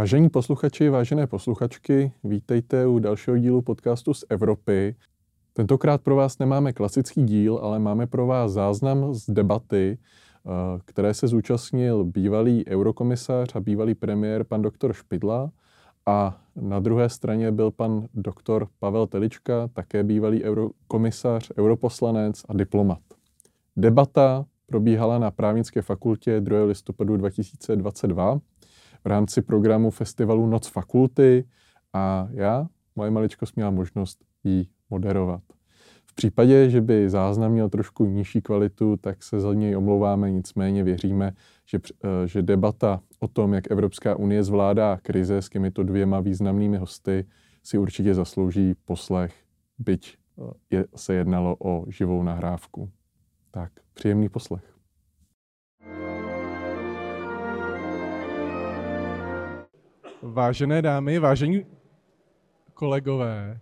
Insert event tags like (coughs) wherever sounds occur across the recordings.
Vážení posluchači, vážené posluchačky, vítejte u dalšího dílu podcastu z Evropy. Tentokrát pro vás nemáme klasický díl, ale máme pro vás záznam z debaty, eh, které se zúčastnil bývalý eurokomisař a bývalý premiér pan doktor Špidla a na druhé straně byl pan doktor Pavel Telička, také bývalý eurokomisař, europoslanec a diplomat. Debata probíhala na právnické fakultě 2. listopadu 2022 v rámci programu festivalu Noc fakulty a já, moje maličkost, měla možnost ji moderovat. V případě, že by záznam měl trošku nižší kvalitu, tak se za něj omlouváme, nicméně věříme, že, eh, že debata o tom, jak Evropská unie zvládá krize s těmito dvěma významnými hosty, si určitě zaslouží poslech, byť eh, je, se jednalo o živou nahrávku. Tak, příjemný poslech. Vážené dámy, vážení kolegové,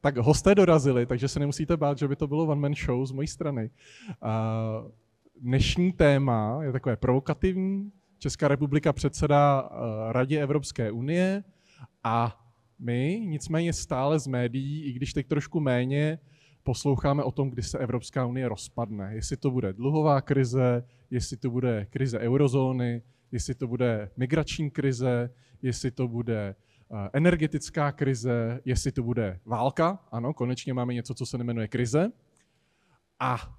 tak hosté dorazili, takže se nemusíte bát, že by to bylo one-man show z mojí strany. Dnešní téma je takové provokativní. Česká republika předsedá Radě Evropské unie a my nicméně stále z médií, i když teď trošku méně, posloucháme o tom, kdy se Evropská unie rozpadne. Jestli to bude dluhová krize, jestli to bude krize eurozóny, jestli to bude migrační krize, jestli to bude eh, energetická krize, jestli to bude válka. Ano, konečně máme něco, co se nemenuje krize. A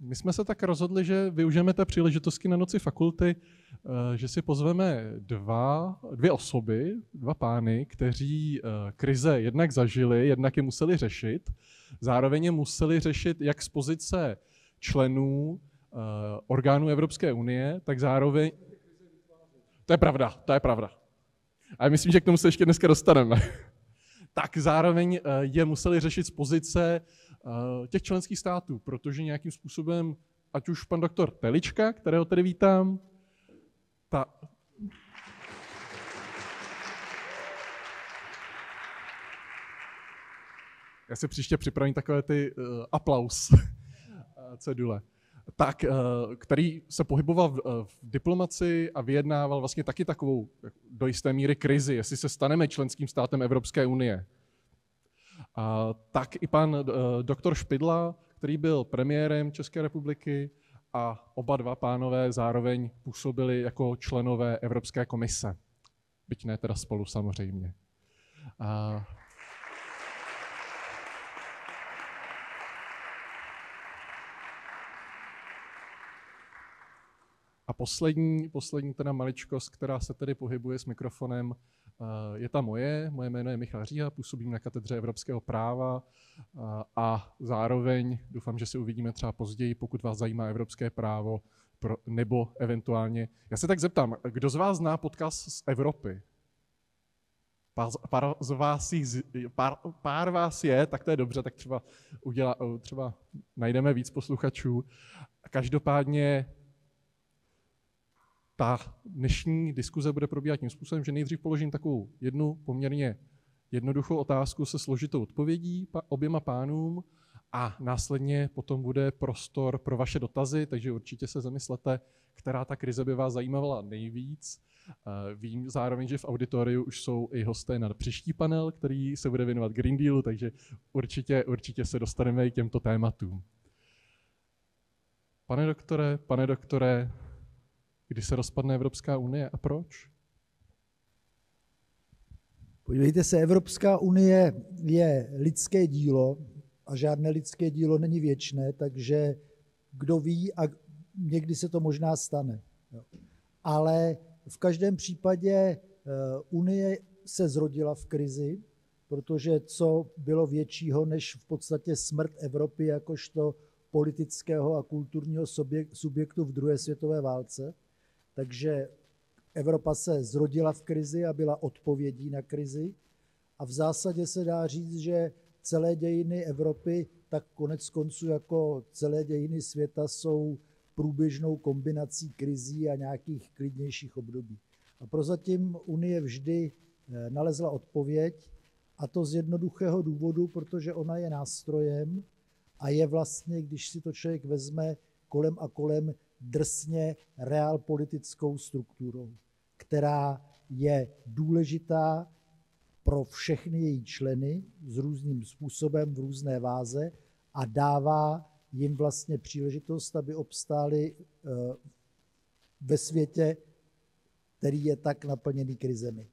my jsme se tak rozhodli, že využijeme té příležitosti na noci fakulty, eh, že si pozveme dva, dvě osoby, dva pány, kteří eh, krize jednak zažili, jednak je museli řešit. Zároveň je museli řešit jak z pozice členů orgánů Evropské unie, tak zároveň... To je pravda, to je pravda. A myslím, že k tomu se ještě dneska dostaneme. (laughs) tak zároveň eh, je museli řešit z pozice eh, těch členských států, protože nějakým způsobem, ať už pan doktor Telička, kterého tady vítám, ta, Já si příště připravím takové ty uh, aplaus (laughs) cedule tak, eh, který se pohyboval v, eh, v diplomaci a vyjednával vlastně taky takovou do jisté míry krizi, jestli se staneme členským státem Evropské unie. A tak i pan uh, doktor Špidla, který byl premiérem České republiky a oba dva pánové zároveň působili jako členové Evropské komise. Byť ne teda spolu samozřejmě. A A poslední, poslední teda maličkost, která se tedy pohybuje s mikrofonem, eh, je ta moje. Moje jméno je Michal Říha, působím na katedře evropského práva eh, a zároveň doufám, že se uvidíme třeba později, pokud vás zajímá evropské právo, nebo eventuálně. Já se tak zeptám, kdo z vás zná podcast z Evropy? Pár, pár, z vás jich, pár, pár vás je, tak to je dobře, tak třeba, udělá, třeba najdeme víc posluchačů. Každopádně ta dnešní diskuze bude probíhat tím způsobem, že nejdřív položím takovou jednu poměrně jednoduchou otázku se složitou odpovědí oběma pánům a následně potom bude prostor pro vaše dotazy, takže určitě se zamyslete, která ta krize by vás zajímala nejvíc. Eh, vím zároveň, že v auditoriu už jsou i hosté na příští panel, který se bude věnovat Green Dealu, takže určitě, určitě se dostaneme i k těmto tématům. Pane doktore, pane doktore, kdy se rozpadne Evropská unie a proč? Podívejte se, Evropská unie je lidské dílo a žádné lidské dílo není věčné, takže kdo ví a někdy se to možná stane. Ale v každém případě eh, Unie se zrodila v krizi, protože co bylo většího než v podstatě smrt Evropy jakožto politického a kulturního subjektu v druhé světové válce, takže Evropa se zrodila v krizi a byla odpovědí na krizi. A v zásadě se dá říct, že celé dějiny Evropy, tak konec konců jako celé dějiny světa jsou průběžnou kombinací krizí a nějakých klidnějších období. A prozatím Unie vždy eh, nalezla odpověď, a to z jednoduchého důvodu, protože ona je nástrojem a je vlastně, když si to člověk vezme kolem a kolem drsně realpolitickou strukturou, která je důležitá pro všechny její členy s různým způsobem v různé váze a dává jim vlastně příležitost, aby obstáli eh, ve světě, který je tak naplněný krizemi.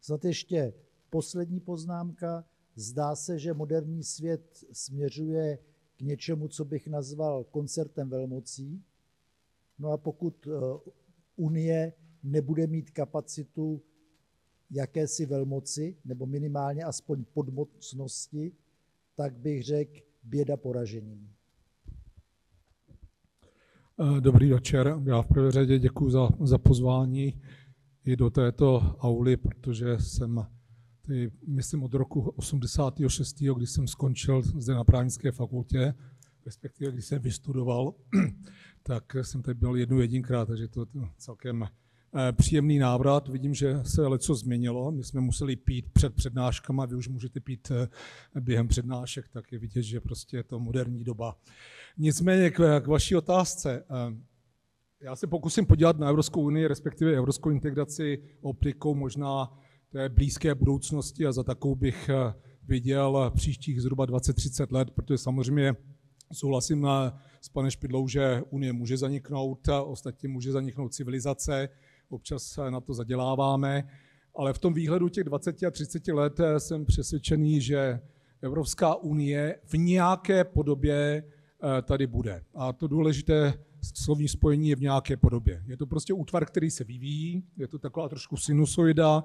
Snad ještě poslední poznámka. Zdá se, že moderní svět směřuje k něčemu, co bych nazval koncertem velmocí. No a pokud eh, Unie nebude mít kapacitu jakési velmoci, nebo minimálně aspoň podmocnosti, tak bych řekl běda poražením. Eh, dobrý večer. Já v prvé řadě děkuji za, za pozvání i do této auly, protože jsem, tady, myslím, od roku 86., kdy jsem skončil zde na právnické fakultě, respektive když jsem vystudoval, tak jsem tady byl jednu jedinkrát, takže to je celkem eh, příjemný návrat. Vidím, že se něco změnilo. My jsme museli pít před přednáškama, vy už můžete pít eh, během přednášek, tak je vidět, že prostě je to moderní doba. Nicméně k, k vaší otázce. Eh, já se pokusím podívat na Evropskou unii, respektive evropskou integraci optikou možná té blízké budoucnosti a za takovou bych viděl příštích zhruba 20-30 let, protože samozřejmě Souhlasím s panem Špidlou, že Unie může zaniknout, ostatně může zaniknout civilizace, občas na to zaděláváme, ale v tom výhledu těch 20 a 30 let jsem přesvědčený, že Evropská unie v nějaké podobě eh, tady bude. A to důležité slovní spojení je v nějaké podobě. Je to prostě útvar, který se vyvíjí, je to taková trošku sinusoida.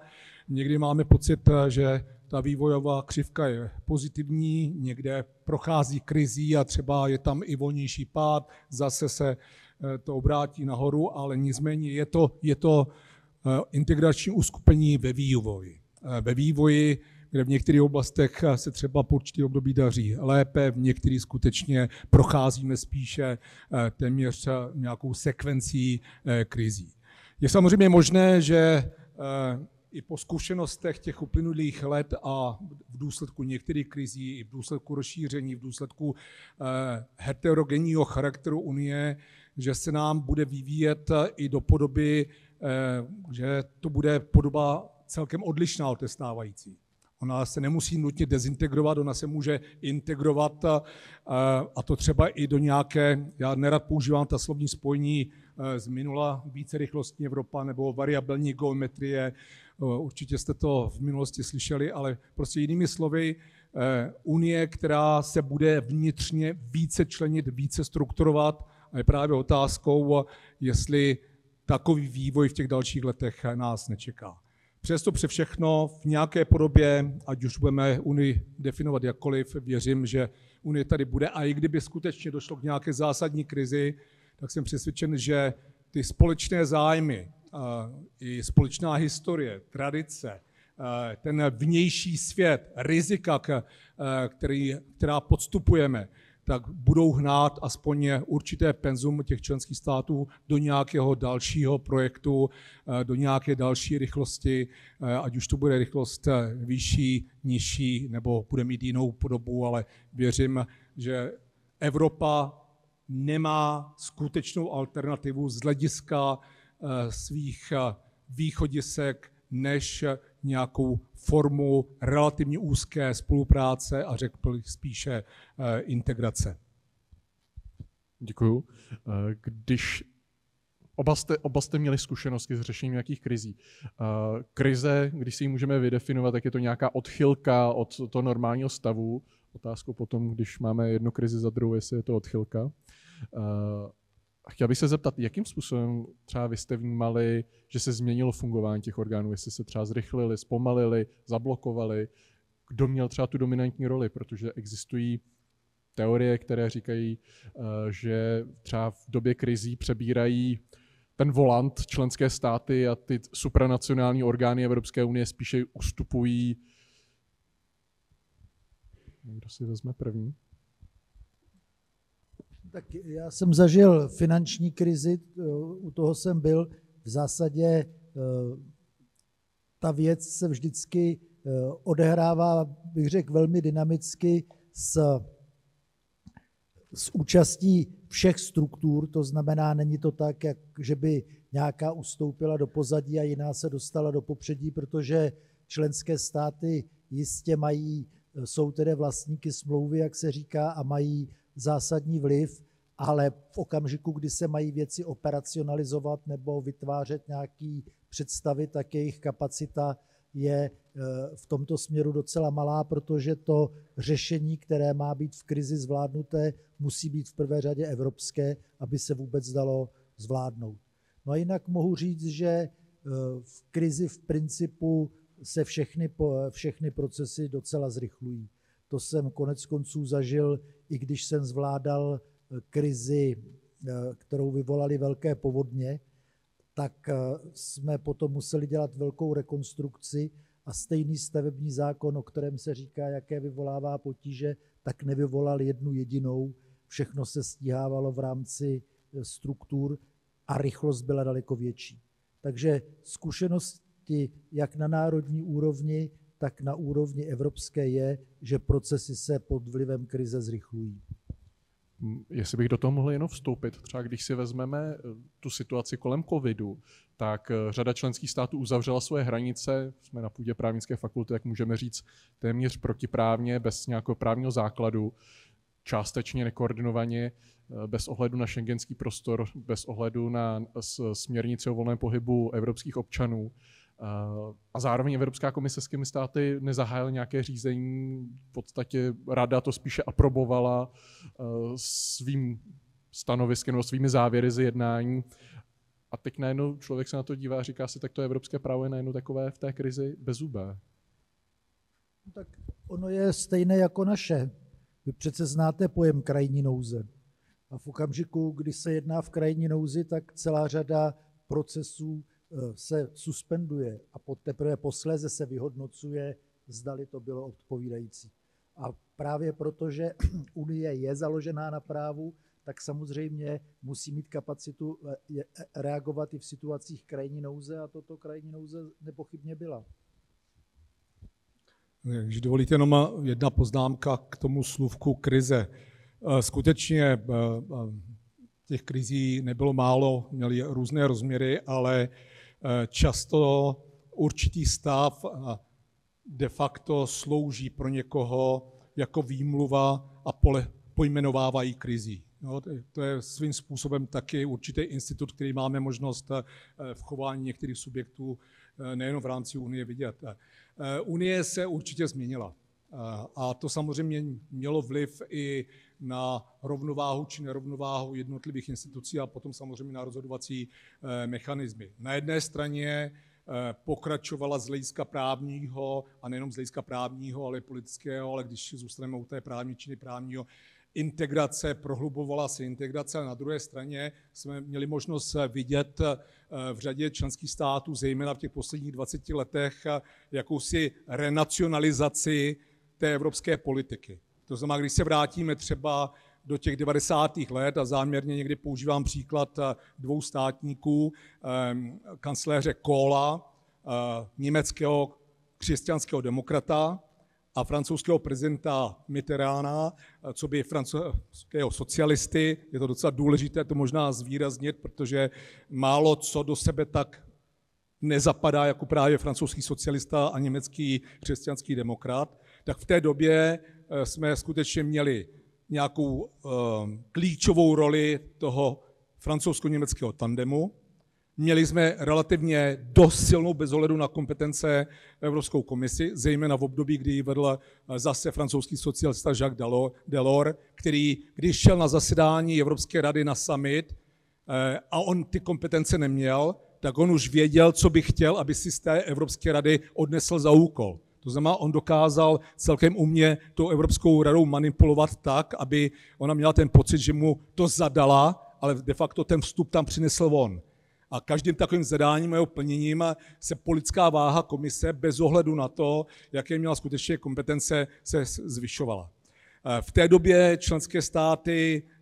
Někdy máme pocit, že ta vývojová křivka je pozitivní, někde prochází krizí a třeba je tam i volnější pád, zase se eh, to obrátí nahoru, ale nicméně je to, je to eh, integrační uskupení ve vývoji. Eh, ve vývoji, kde v některých oblastech se třeba po určitý období daří lépe, v některých skutečně procházíme spíše téměř nějakou sekvencí krizí. Je samozřejmě možné, že i po zkušenostech těch uplynulých let a v důsledku některých krizí, i v důsledku rozšíření, v důsledku eh, heterogenního charakteru Unie, že se nám bude vyvíjet i do podoby, eh, že to bude podoba celkem odlišná od té stávající. Ona se nemusí nutně dezintegrovat, ona se může integrovat a, a to třeba i do nějaké, já nerad používám ta slovní spojení z minula více rychlostní Evropa nebo variabilní geometrie, určitě jste to v minulosti slyšeli, ale prostě jinými slovy, Unie, která se bude vnitřně více členit, více strukturovat a je právě otázkou, jestli takový vývoj v těch dalších letech nás nečeká. Přesto pře všechno v nějaké podobě, ať už budeme Unii definovat jakkoliv, věřím, že Unie tady bude a i kdyby skutečně došlo k nějaké zásadní krizi, tak jsem přesvědčen, že ty společné zájmy, i společná historie, tradice, ten vnější svět, rizika, který, která podstupujeme, tak budou hnát aspoň určité penzum těch členských států do nějakého dalšího projektu, do nějaké další rychlosti, ať už to bude rychlost vyšší, nižší, nebo bude mít jinou podobu, ale věřím, že Evropa nemá skutečnou alternativu z hlediska svých východisek, než nějakou formu relativně úzké spolupráce a řekl bych spíše eh, integrace. Děkuju. Eh, když Oba jste, oba jste měli zkušenosti s řešením nějakých krizí. Krize, když si ji můžeme vydefinovat, tak je to nějaká odchylka od toho normálního stavu. Otázkou potom, když máme jednu krizi za druhou, jestli je to odchylka. A chtěl bych se zeptat, jakým způsobem třeba vy jste vnímali, že se změnilo fungování těch orgánů, jestli se třeba zrychlili, zpomalili, zablokovali, kdo měl třeba tu dominantní roli, protože existují teorie, které říkají, eh, že třeba v době krizí přebírají ten volant členské státy a ty supranacionální orgány Evropské unie spíše ustupují. Kdo si vezme první? Tak já jsem zažil finanční krizi, eh, u toho jsem byl. V zásadě eh, ta věc se vždycky eh, odehrává, bych řekl, velmi dynamicky s s účastí všech struktur, to znamená, není to tak, jak, že by nějaká ustoupila do pozadí a jiná se dostala do popředí, protože členské státy jistě mají, jsou tedy vlastníky smlouvy, jak se říká, a mají zásadní vliv, ale v okamžiku, kdy se mají věci operacionalizovat nebo vytvářet nějaký představy, tak jejich kapacita je eh, v tomto směru docela malá, protože to řešení, které má být v krizi zvládnuté, musí být v prvé řadě evropské, aby se vůbec dalo zvládnout. No a jinak mohu říct, že eh, v krizi v principu se všechny, všechny procesy docela zrychlují. To jsem konec konců zažil, i když jsem zvládal krizi, kterou vyvolali velké povodně, tak eh, jsme potom museli dělat velkou rekonstrukci a stejný stavební zákon, o kterém se říká, jaké vyvolává potíže, tak nevyvolal jednu jedinou. Všechno se stíhávalo v rámci eh, struktur a rychlost byla daleko větší. Takže zkušenosti jak na národní úrovni, tak na úrovni evropské je, že procesy se pod vlivem krize zrychlují. Jestli bych do toho mohl jenom vstoupit, třeba když si vezmeme eh, tu situaci kolem covidu, tak eh, řada členských států uzavřela svoje hranice, jsme na půdě právnické fakulty, jak můžeme říct, téměř protiprávně, bez nějakého právního základu, částečně nekoordinovaně, eh, bez ohledu na šengenský prostor, bez ohledu na směrnici o volném pohybu evropských občanů. A zároveň Evropská komise s těmi státy nezahájila nějaké řízení, v podstatě rada to spíše aprobovala eh, svým stanoviskem nebo svými závěry z jednání. A teď najednou člověk se na to dívá a říká si, tak to evropské právo je najednou takové v té krizi bezubé. No tak ono je stejné jako naše. Vy přece znáte pojem krajní nouze. A v okamžiku, kdy se jedná v krajní nouzi, tak celá řada procesů Eh, se suspenduje a teprve posléze se vyhodnocuje, zdali to bylo odpovídající. A právě proto, že (clears throat) Unie je založená na právu, tak samozřejmě musí mít kapacitu eh, eh, reagovat i v situacích krajní nouze a toto krajní nouze nepochybně byla. Když dovolíte jenom jedna poznámka k tomu slůvku krize. Skutečně těch krizí nebylo málo, měly různé rozměry, ale Eh, často určitý stav de facto slouží pro někoho jako výmluva a pole, pojmenovávají krizí. No, to je svým způsobem taky určitý institut, který máme možnost eh, v chování některých subjektů eh, nejen v rámci Unie vidět. Unie se určitě změnila. A to samozřejmě mělo vliv i na rovnováhu či nerovnováhu jednotlivých institucí a potom samozřejmě na rozhodovací eh, mechanismy. Na jedné straně eh, pokračovala z hlediska právního, a nejenom z hlediska právního, ale i politického, ale když zůstaneme u té právní či právního, integrace, prohlubovala se integrace a na druhé straně jsme měli možnost vidět eh, v řadě členských států, zejména v těch posledních 20 letech, jakousi renacionalizaci té evropské politiky. To znamená, když se vrátíme třeba do těch 90. let a záměrně někdy používám příklad eh, dvou státníků, ehm, kancléře Kohla, eh, německého křesťanského demokrata a francouzského prezidenta Mitterranda, eh, co by francouzského socialisty. Je to docela důležité to možná zvýraznit, protože málo co do sebe tak nezapadá jako právě francouzský socialista a německý křesťanský demokrat, tak v té době Eh, jsme skutečně měli nějakou eh, klíčovou roli toho francouzsko-německého tandemu. Měli jsme relativně dost silnou bez ohledu na kompetence Evropskou komisi, zejména v období, kdy ji vedl eh, zase francouzský socialista Jacques Delors, který, když šel na zasedání Evropské rady na summit a on ty kompetence neměl, tak on už věděl, co by chtěl, aby si z té Evropské rady odnesl za úkol. To znamená, on dokázal celkem umě tou Evropskou radou manipulovat tak, aby ona měla ten pocit, že mu to zadala, ale de facto ten vstup tam přinesl on. A každým takovým zadáním a jeho plněním se politická váha komise bez ohledu na to, jaké měla skutečně kompetence, se zvyšovala. V té době členské státy eh,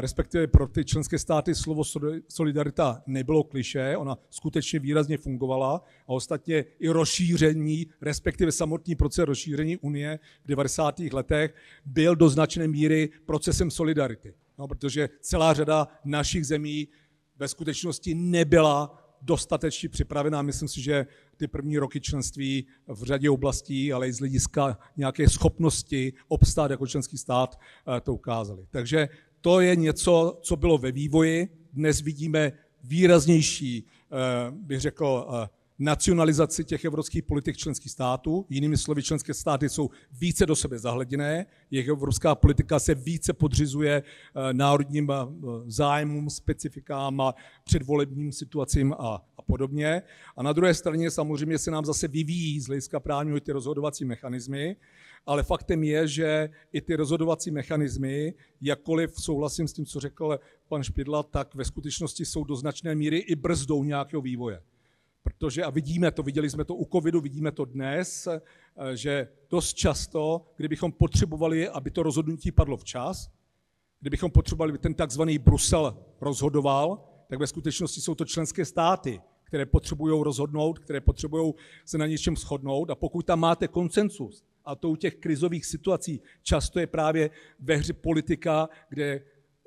respektive pro ty členské státy slovo solidarita nebylo kliše, ona skutečně výrazně fungovala a ostatně i rozšíření, respektive samotný proces rozšíření Unie v 90. letech byl do značné míry procesem solidarity. No, protože celá řada našich zemí ve skutečnosti nebyla dostatečně připravená. Myslím si, že ty první roky členství v řadě oblastí, ale i z hlediska nějaké schopnosti obstát jako členský stát eh, to ukázali. Takže to je něco, co bylo ve vývoji. Dnes vidíme výraznější, eh, bych řekl, eh, nacionalizaci těch evropských politik členských států. Jinými slovy, členské státy jsou více do sebe zahleděné, jejich evropská politika se více podřizuje eh, národním zájmům, specifikám a předvolebním situacím a, a podobně. A na druhé straně samozřejmě se nám zase vyvíjí z hlediska právního ty rozhodovací mechanismy, ale faktem je, že i ty rozhodovací mechanismy, jakkoliv souhlasím s tím, co řekl pan Špidla, tak ve skutečnosti jsou do značné míry i brzdou nějakého vývoje. Protože, a vidíme to, viděli jsme to u covidu, vidíme to dnes, že dost často, kdybychom potřebovali, aby to rozhodnutí padlo včas, kdybychom potřebovali, aby ten takzvaný Brusel rozhodoval, tak ve skutečnosti jsou to členské státy, které potřebují rozhodnout, které potřebují se na něčem shodnout. A pokud tam máte koncensus, a to u těch krizových situací často je právě ve hře politika, kde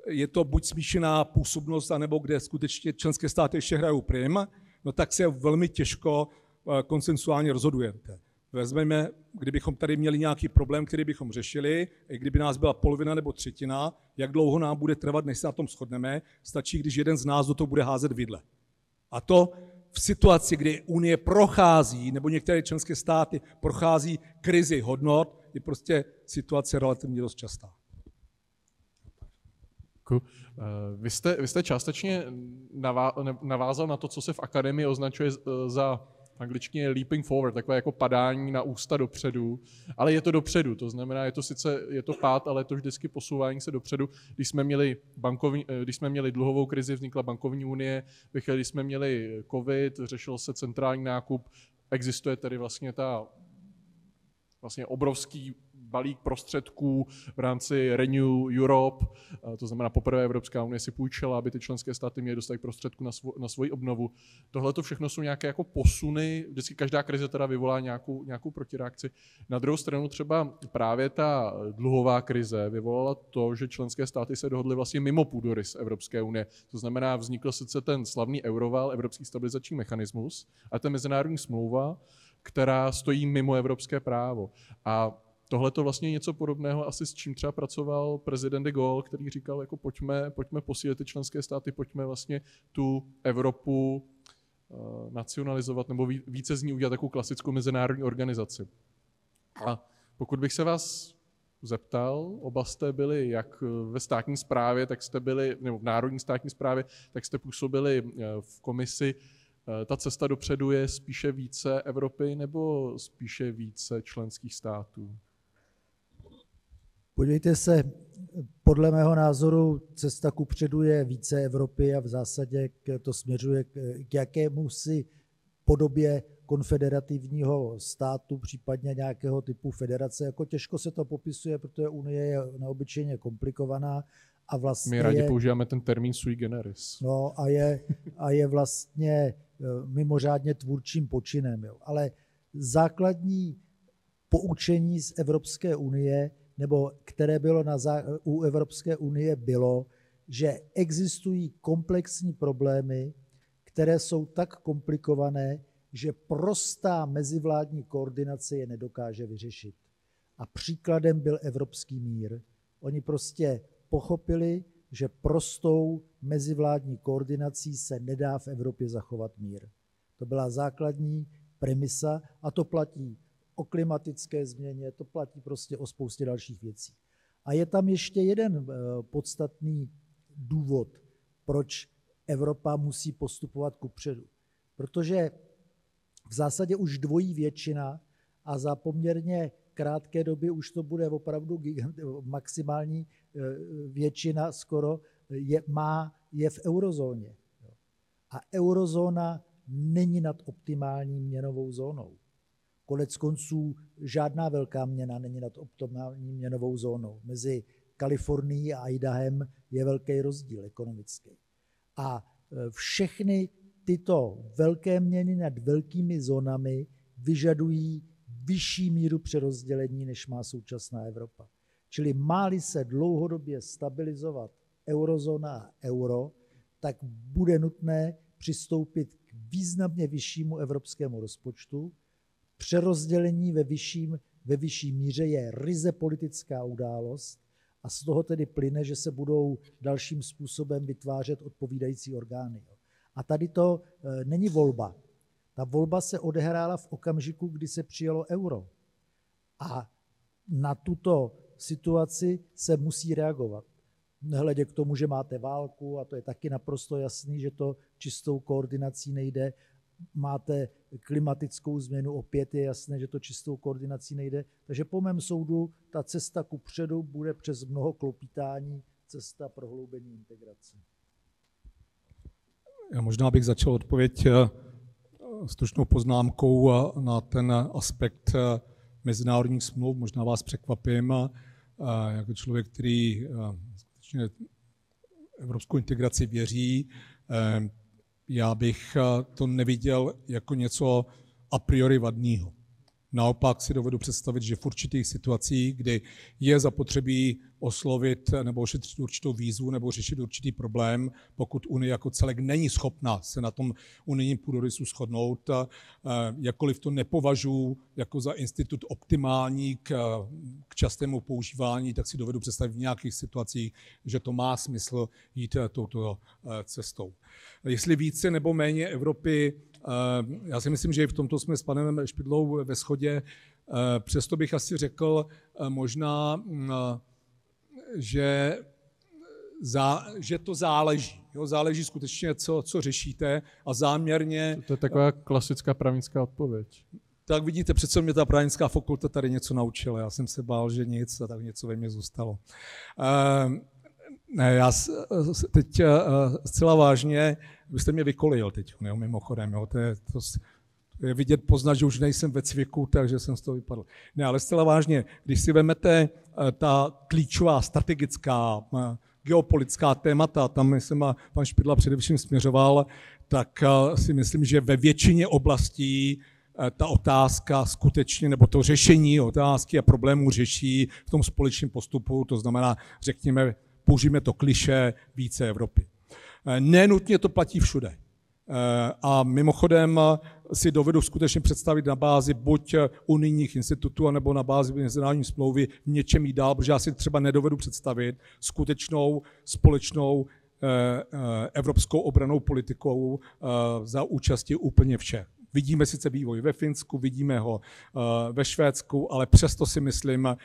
je to buď smíšená působnost, anebo kde skutečně členské státy ještě hrajou prim, no tak se velmi těžko eh, konsensuálně rozhodujete. Vezmeme, kdybychom tady měli nějaký problém, který bychom řešili, i kdyby nás byla polovina nebo třetina, jak dlouho nám bude trvat, než se na tom shodneme, stačí, když jeden z nás do toho bude házet vidle. A to v situaci, kdy Unie prochází, nebo některé členské státy prochází krizi hodnot, je prostě situace relativně dost častá. Eh, vy jste, vy jste částečně navázal na to, co se v akademii označuje eh, angličtině leaping forward, takové jako padání na ústa dopředu, ale je to dopředu, to znamená, je to sice, je to pád, ale je to vždycky posouvání se dopředu. Když jsme měli, bankovní, eh, když jsme měli dluhovou krizi, vznikla bankovní unie, když jsme měli covid, řešil se centrální nákup, existuje tedy vlastně ta vlastně obrovský balík prostředků v rámci Renew Europe, to znamená poprvé Evropská unie si půjčila, aby ty členské státy měly dostatek prostředků na, svo, na svoji obnovu. Tohle to všechno jsou nějaké jako posuny, vždycky každá krize teda vyvolá nějakou, nějakou protireakci. Na druhou stranu třeba právě ta dluhová krize vyvolala to, že členské státy se dohodly vlastně mimo půdorys Evropské unie. To znamená, vznikl sice ten slavný euroval, Evropský stabilizační mechanismus, a ta mezinárodní smlouva, která stojí mimo evropské právo. A tohle to vlastně je něco podobného asi s čím třeba pracoval prezident de Gaulle, který říkal, jako pojďme, pojďme posílit ty členské státy, pojďme vlastně tu Evropu uh, nacionalizovat nebo více z ní udělat takovou klasickou mezinárodní organizaci. A pokud bych se vás zeptal, oba jste byli jak ve státní správě, tak jste byli, nebo v národní státní správě, tak jste působili eh, v komisi. Eh, ta cesta dopředu je spíše více Evropy nebo spíše více členských států? Podívejte se, podle mého názoru cesta ku předu je více Evropy a v zásadě to směřuje k jakému si podobě konfederativního státu, případně nějakého typu federace. Jako těžko se to popisuje, protože Unie je neobyčejně komplikovaná a vlastně My rádi je, používáme ten termín sui generis. No a je, a je vlastně eh, mimořádně tvůrčím počinem. Jo. Ale základní poučení z Evropské unie nebo které bylo na, u Evropské unie, bylo, že existují komplexní problémy, které jsou tak komplikované, že prostá mezivládní koordinace je nedokáže vyřešit. A příkladem byl evropský mír. Oni prostě pochopili, že prostou mezivládní koordinací se nedá v Evropě zachovat mír. To byla základní premisa a to platí o klimatické změně, to platí prostě o spoustě dalších věcí. A je tam ještě jeden eh, podstatný důvod, proč Evropa musí postupovat kupředu. Protože v zásadě už dvojí většina a za poměrně krátké doby už to bude opravdu gigant, maximální eh, většina skoro je, má, je v eurozóně. A eurozóna není nad optimální měnovou zónou. Konec konců žádná velká měna není nad optimální měnovou zónou. Mezi Kalifornií a Idahem je velký rozdíl ekonomický. A e, všechny tyto velké měny nad velkými zónami vyžadují vyšší míru přerozdělení, než má současná Evropa. Čili máli se dlouhodobě stabilizovat eurozóna a euro, tak bude nutné přistoupit k významně vyššímu evropskému rozpočtu. Přerozdělení ve, vyšším, ve vyšší míře je ryze politická událost a z toho tedy plyne, že se budou dalším způsobem vytvářet odpovídající orgány. A tady to e, není volba. Ta volba se odehrála v okamžiku, kdy se přijalo euro. A na tuto situaci se musí reagovat. Nehledě k tomu, že máte válku, a to je taky naprosto jasný, že to čistou koordinací nejde. Máte klimatickou změnu, opět je jasné, že to čistou koordinací nejde. Takže po mém soudu ta cesta ku předu bude přes mnoho klopítání cesta prohloubení integrace. Já možná bych začal odpověď eh, stručnou poznámkou eh, na ten aspekt eh, mezinárodních smluv. Možná vás překvapím, jako člověk, který skutečně evropskou integraci věří. Já bych to neviděl jako něco a priori vadného. Naopak si dovedu představit, že v určitých situacích, kdy je zapotřebí oslovit nebo ošetřit určitou výzvu nebo řešit určitý problém, pokud Unie jako celek není schopna se na tom unijním půdorysu shodnout, jakkoliv to nepovažuji jako za institut optimální k, k častému používání, tak si dovedu představit v nějakých situacích, že to má smysl jít touto eh, cestou. Jestli více nebo méně Evropy Eh, já si myslím, že i v tomto jsme s panem Špidlou ve shodě. Eh, přesto bych asi řekl eh, možná, mm, že, zá, že to záleží. Jo, záleží skutečně, co, co řešíte a záměrně... To je taková klasická právnická odpověď. Tak vidíte, přece mě ta právnická fakulta tady něco naučila. Já jsem se bál, že nic a tak něco ve mně zůstalo. Ne, já teď zcela vážně byste mě vykolil teď, jo, mimochodem. Jo, to, je, to, je vidět, poznat, že už nejsem ve cviku, takže jsem z toho vypadl. Ne, ale zcela vážně, když si vezmete eh, ta klíčová, strategická, eh, geopolitická témata, tam jsem pan Špidla především směřoval, tak eh, si myslím, že ve většině oblastí ta otázka skutečně, nebo to řešení otázky a problémů řeší v tom společném postupu, to znamená, řekněme, použijeme to kliše více Evropy. Eh, nenutně to platí všude. Eh, a mimochodem eh, si dovedu skutečně představit na bázi buď unijních institutů, nebo na bázi mezinárodní smlouvy něčem jí dál, protože já si třeba nedovedu představit skutečnou společnou evropskou obranou politikou za účasti úplně všech. Vidíme sice vývoj ve Finsku, vidíme ho eh, ve Švédsku, ale přesto si myslím, eh,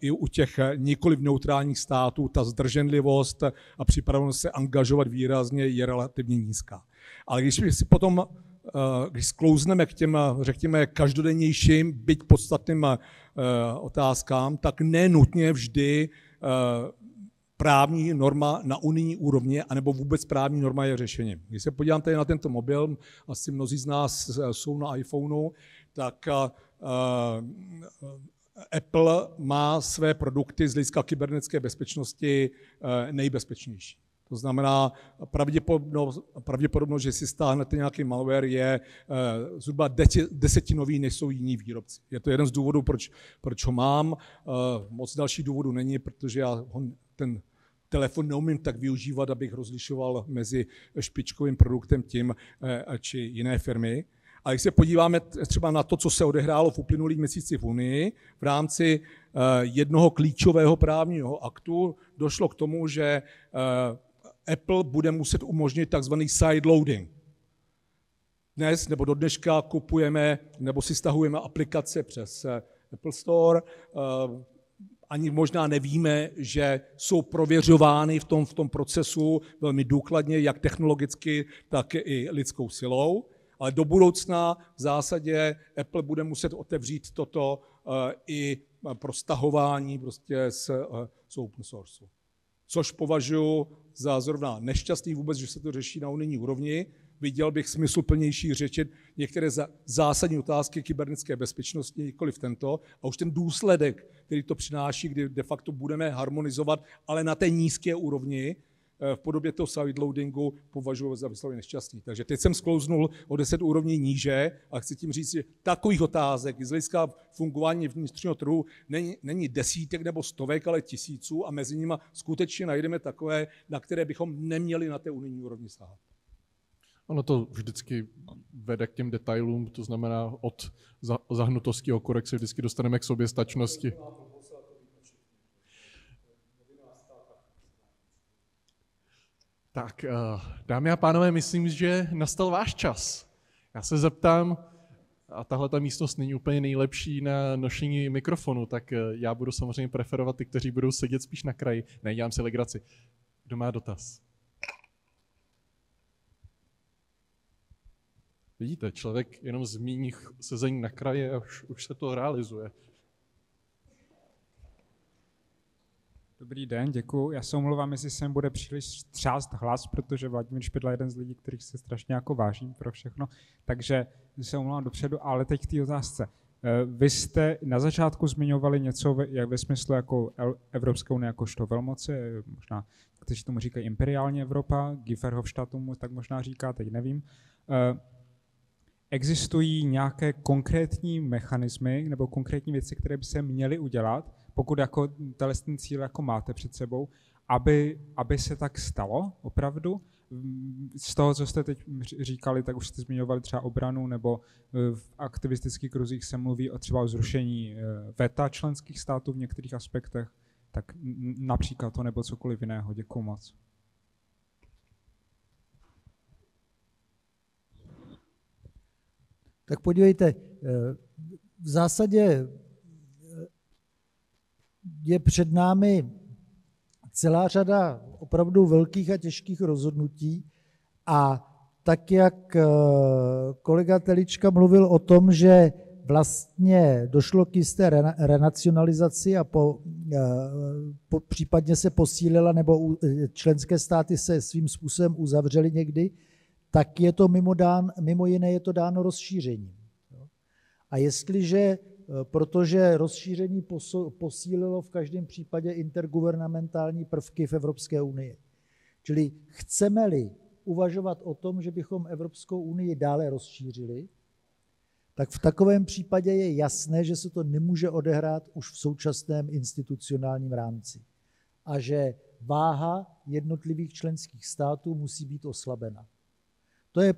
i u těch nikoli neutrálních států ta zdrženlivost a připravenost se angažovat výrazně je relativně nízká. Ale když si potom eh, když sklouzneme k těm, řekněme, každodennějším, byť podstatným otázkám, tak nenutně vždy právní norma na unijní úrovni, anebo vůbec právní norma je řešením. Když se podívám tady na tento mobil, asi mnozí z nás jsou na iPhoneu, tak uh, Apple má své produkty z hlediska kybernetické bezpečnosti nejbezpečnější. To znamená, pravděpodobnost, pravděpodobnost, že si stáhnete nějaký malware, je zhruba desetinový, než jsou jiní výrobci. Je to jeden z důvodů, proč, proč ho mám. Moc dalších důvodů není, protože já ten telefon neumím tak využívat, abych rozlišoval mezi špičkovým produktem tím eh, či jiné firmy. A když se podíváme třeba na to, co se odehrálo v uplynulých měsících v Unii, v rámci eh, jednoho klíčového právního aktu došlo k tomu, že eh, Apple bude muset umožnit takzvaný sideloading. Dnes nebo do dneška kupujeme nebo si stahujeme aplikace přes Apple Store, ani možná nevíme, že jsou prověřovány v tom, v tom procesu velmi důkladně, jak technologicky, tak i lidskou silou. Ale do budoucna v zásadě Apple bude muset otevřít toto uh, i pro stahování prostě z, z open source. Což považuji za zrovna nešťastný vůbec, že se to řeší na unijní úrovni, viděl bych smysluplnější řečit některé zásadní otázky kybernetické bezpečnosti, nikoli v tento, a už ten důsledek, který to přináší, kdy de facto budeme harmonizovat, ale na té nízké úrovni, Eh, v podobě toho sideloadingu považuji za vyslovně nešťastný. Takže teď jsem sklouznul o 10 úrovní níže a chci tím říct, že takových otázek z hlediska fungování vnitřního trhu není, není desítek nebo stovek, ale tisíců a mezi nimi skutečně najdeme takové, na které bychom neměli na té unijní úrovni sáhat. Ono to vždycky vede k těm detailům, to znamená od zahnutosti okurek se vždycky dostaneme k sobě stačnosti. Tak, eh, dámy a pánové, myslím, že nastal váš čas. Já se zeptám, a tahle ta místnost není úplně nejlepší na nošení mikrofonu, tak eh, já budu samozřejmě preferovat ty, kteří budou sedět spíš na kraji. Nedělám si legraci. Kdo má dotaz? Vidíte, člověk jenom zmíní sezení na kraji a už, už se to realizuje. Dobrý den, děkuji. Já se omlouvám, jestli sem bude příliš třást hlas, protože Vladimír Špidla je jeden z lidí, kterých se strašně jako vážím pro všechno, takže se omlouvám dopředu, ale teď k té otázce. Eh, vy jste na začátku zmiňovali něco jak ve smyslu jako Evropskou unie jakožto velmoci, eh, možná, kteří tomu říkají imperiální Evropa, Gifferhofstadt tomu tak možná říká, teď nevím. Existují nějaké konkrétní mechanismy nebo konkrétní věci, které by se měly udělat, pokud jako ten cíl jako máte před sebou, aby, aby se tak stalo opravdu. Z toho, co jste teď říkali, tak už jste zmiňovali třeba obranu, nebo e, v aktivistických kruzích se mluví o třeba o zrušení e, VETA členských států v některých aspektech, tak například to nebo cokoliv jiného. Děkuji moc. Tak podívejte, e, v zásadě je před námi celá řada opravdu velkých a těžkých rozhodnutí a tak, jak eh, kolega Telička mluvil o tom, že vlastně došlo k jisté renacionalizaci a po, eh, po, případně se posílila, nebo členské státy se svým způsobem uzavřely někdy, tak je to mimo, dán, mimo jiné je to dáno rozšířením. A jestliže Eh, protože rozšíření posílilo v každém případě intergovernmentální prvky v Evropské unii. Čili chceme-li uvažovat o tom, že bychom Evropskou unii dále rozšířili, tak v takovém případě je jasné, že se to nemůže odehrát už v současném institucionálním rámci a že váha jednotlivých členských států musí být oslabena. To je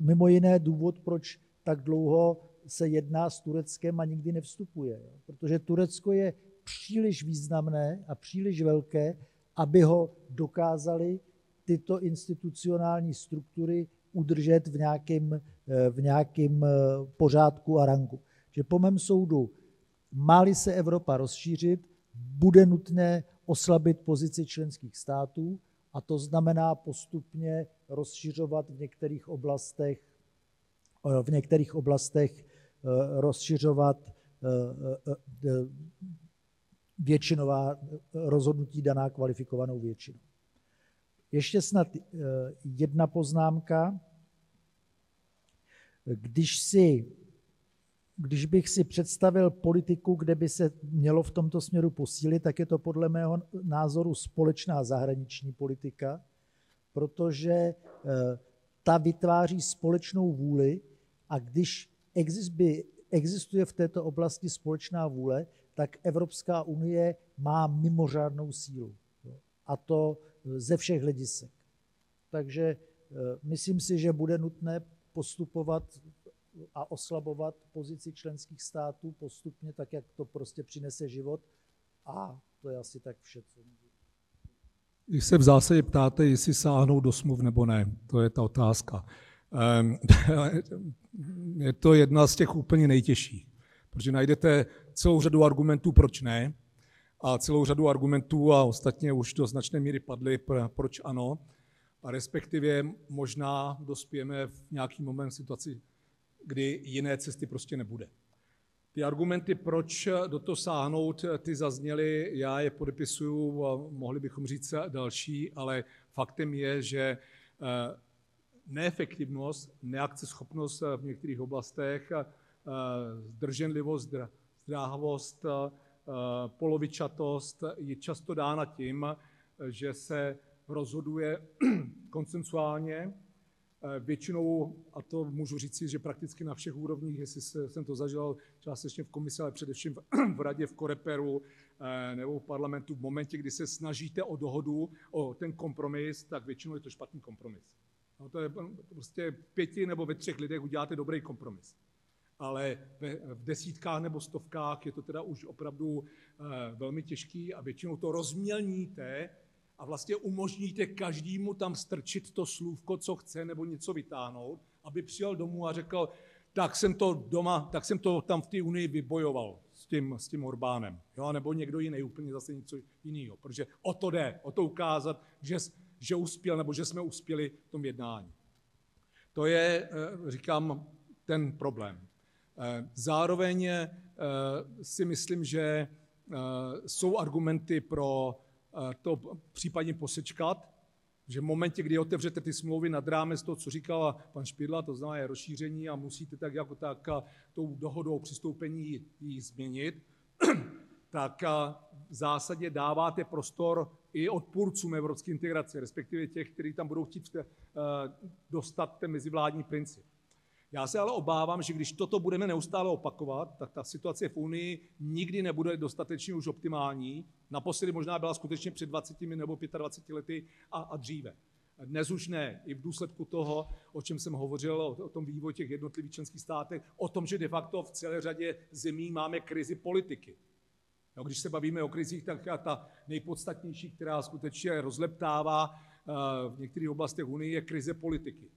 mimo jiné důvod, proč tak dlouho se jedná s Tureckem a nikdy nevstupuje. Protože Turecko je příliš významné a příliš velké, aby ho dokázali tyto institucionální struktury udržet v nějakém, v nějakém eh, pořádku a rangu. Že po mém soudu, má se Evropa rozšířit, bude nutné oslabit pozici členských států a to znamená postupně rozšiřovat v některých oblastech, eh, v některých oblastech Eh, rozšiřovat eh, většinová rozhodnutí daná kvalifikovanou většinou. Ještě snad jedna poznámka. Když, si, když bych si představil politiku, kde by se mělo v tomto směru posílit, tak je to podle mého názoru společná zahraniční politika, protože ta vytváří společnou vůli a když existuje v této oblasti společná vůle, tak Evropská unie má mimořádnou sílu. A to e, ze všech hledisek. Takže e, myslím si, že bude nutné postupovat a oslabovat pozici členských států postupně, tak jak to prostě přinese život. A to je asi tak vše, co můžu. Když se v zásadě ptáte, jestli sáhnou do smluv nebo ne, to je ta otázka. Ehm, (laughs) je to jedna z těch úplně nejtěžších, protože najdete celou řadu argumentů, proč ne, a celou řadu argumentů, a ostatně už do značné míry padly, proč ano, a respektive možná dospějeme v nějaký moment v situaci, kdy jiné cesty prostě nebude. Ty argumenty, proč do toho sáhnout, ty zazněly, já je podepisuju mohli bychom říct další, ale faktem je, že eh, neefektivnost, neakceschopnost v některých oblastech, zdrženlivost, zdráhavost, polovičatost je často dána tím, že se rozhoduje (clears throat) koncensuálně, Eh, většinou, a to můžu říci, že prakticky na všech úrovních, jestli jsem to zažil částečně v komisi, ale především (clears throat) v radě, v Koreperu eh, nebo v parlamentu, v momentě, kdy se snažíte o dohodu, o ten kompromis, tak většinou je to špatný kompromis. No to je prostě pěti nebo ve třech lidech uděláte dobrý kompromis. Ale v desítkách nebo stovkách je to teda už opravdu eh, velmi těžký a většinou to rozmělníte a vlastně umožníte každému tam strčit to slůvko, co chce, nebo něco vytáhnout, aby přijel domů a řekl, tak jsem to doma, tak jsem to tam v té Unii vybojoval s tím, s tím Orbánem. Jo? Nebo někdo jiný, úplně zase něco jiného. Protože o to jde, o to ukázat, že, že uspěl, nebo že jsme uspěli v tom jednání. To je, eh, říkám, ten problém. Eh, zároveň eh, si myslím, že jsou argumenty pro to případně posečkat, že v momentě, kdy otevřete ty smlouvy nad rámec toho, co říkala pan Špidla, to znamená rozšíření a musíte tak jako tak tou dohodou o přistoupení ji změnit, (clears throat) tak v zásadě dáváte prostor i odpůrcům evropské integrace, respektive těch, kteří tam budou chtít eh, dostat ten mezivládní princip. Já se ale obávám, že když toto budeme neustále opakovat, tak ta situace v Unii nikdy nebude dostatečně už optimální. Naposledy možná byla skutečně před 20 nebo 25 lety a, a dříve. Dnes už ne. I v důsledku toho, o čem jsem hovořil, o, o tom vývoji těch jednotlivých členských státech, o tom, že de facto v celé řadě zemí máme krizi politiky. No, když se bavíme o krizích, tak ta nejpodstatnější, která skutečně rozleptává eh, v některých oblastech Unie, je krize politiky.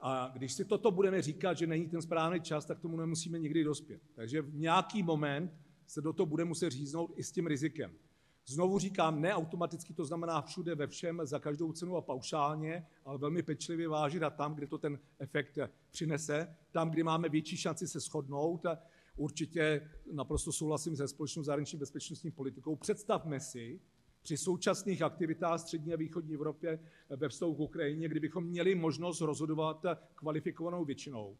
A když si toto budeme říkat, že není ten správný čas, tak tomu nemusíme nikdy dospět. Takže v nějaký moment se do toho bude muset říznout i s tím rizikem. Znovu říkám, ne automaticky to znamená všude ve všem, za každou cenu a paušálně, ale velmi pečlivě vážit a tam, kde to ten efekt přinese, tam, kde máme větší šanci se shodnout, určitě naprosto souhlasím se společnou zahraniční bezpečnostní politikou. Představme si, při současných aktivitách střední a východní Evropě ve vztahu k Ukrajině, kdybychom měli možnost rozhodovat kvalifikovanou většinou.